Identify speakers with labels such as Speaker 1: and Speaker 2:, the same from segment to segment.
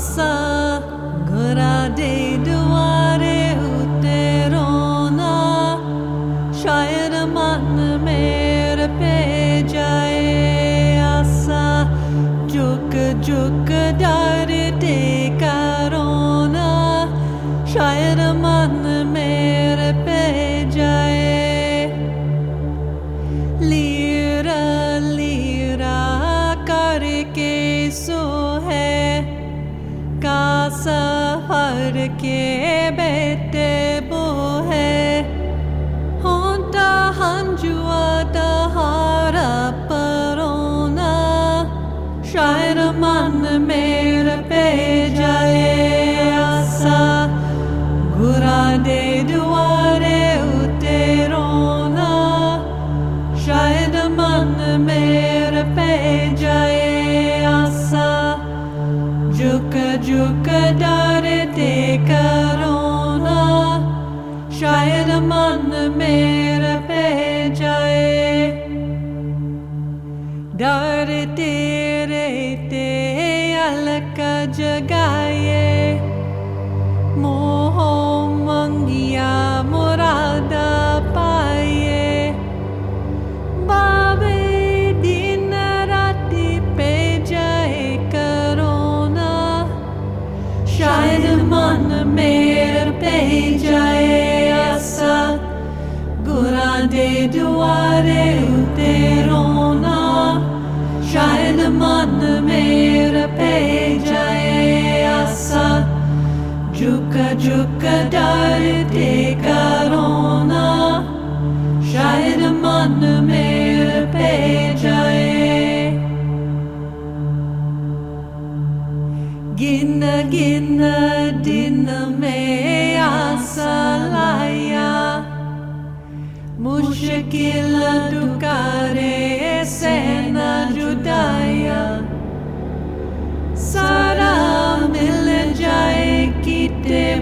Speaker 1: sa gura de duwa सफर के बेटे बो है होता हंजुआ दहारा परोना शायर मन मेरे पे जाए आसा घुरा दे दुआरे उते रोना शायद मन मेरे पे जाए आसा झुक झुक डरते करोना शायद मन मेरे पे जाए डरते मन मेरे पे जाए आसा झुक झुक डरते करोना शायद मन मेरे पे जाए गिन गिन दिन में आसा लाया मुश्किल दुकारे से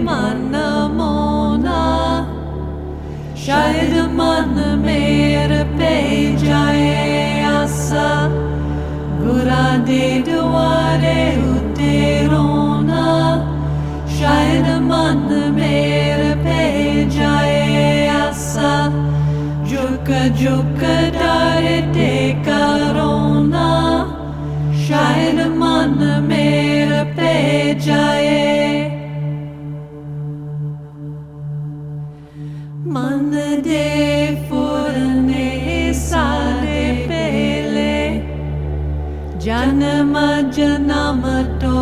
Speaker 1: man mona Shaid man mere pe jaye asa. Gura de duare uterona Shaid man mere pe jaye asa. Juka juka dare te karona Shaid man mere pe jaye Mandede furne sade pele. Janama janama to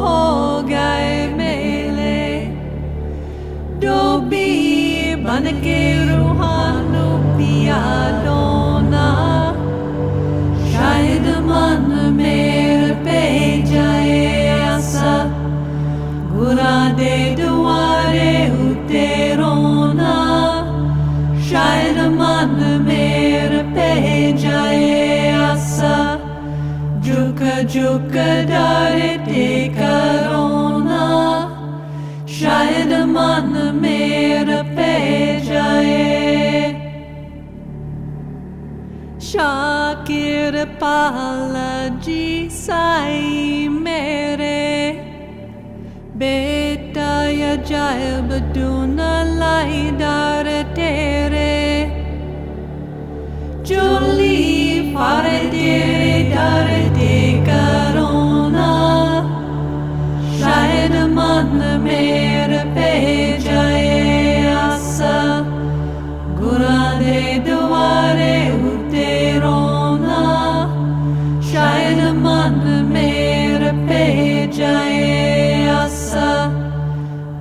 Speaker 1: ho gaye banke ruhanu piya Şayet man mer asa. Gura de Juk juk dare te karona. Şayet man mer pe jaye Şakir pala ji sai mere. Beta ya jaya baduna lai dare tere. Jula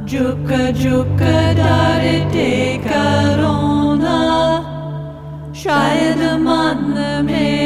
Speaker 1: Juka juka dare te karona. Shayad manne me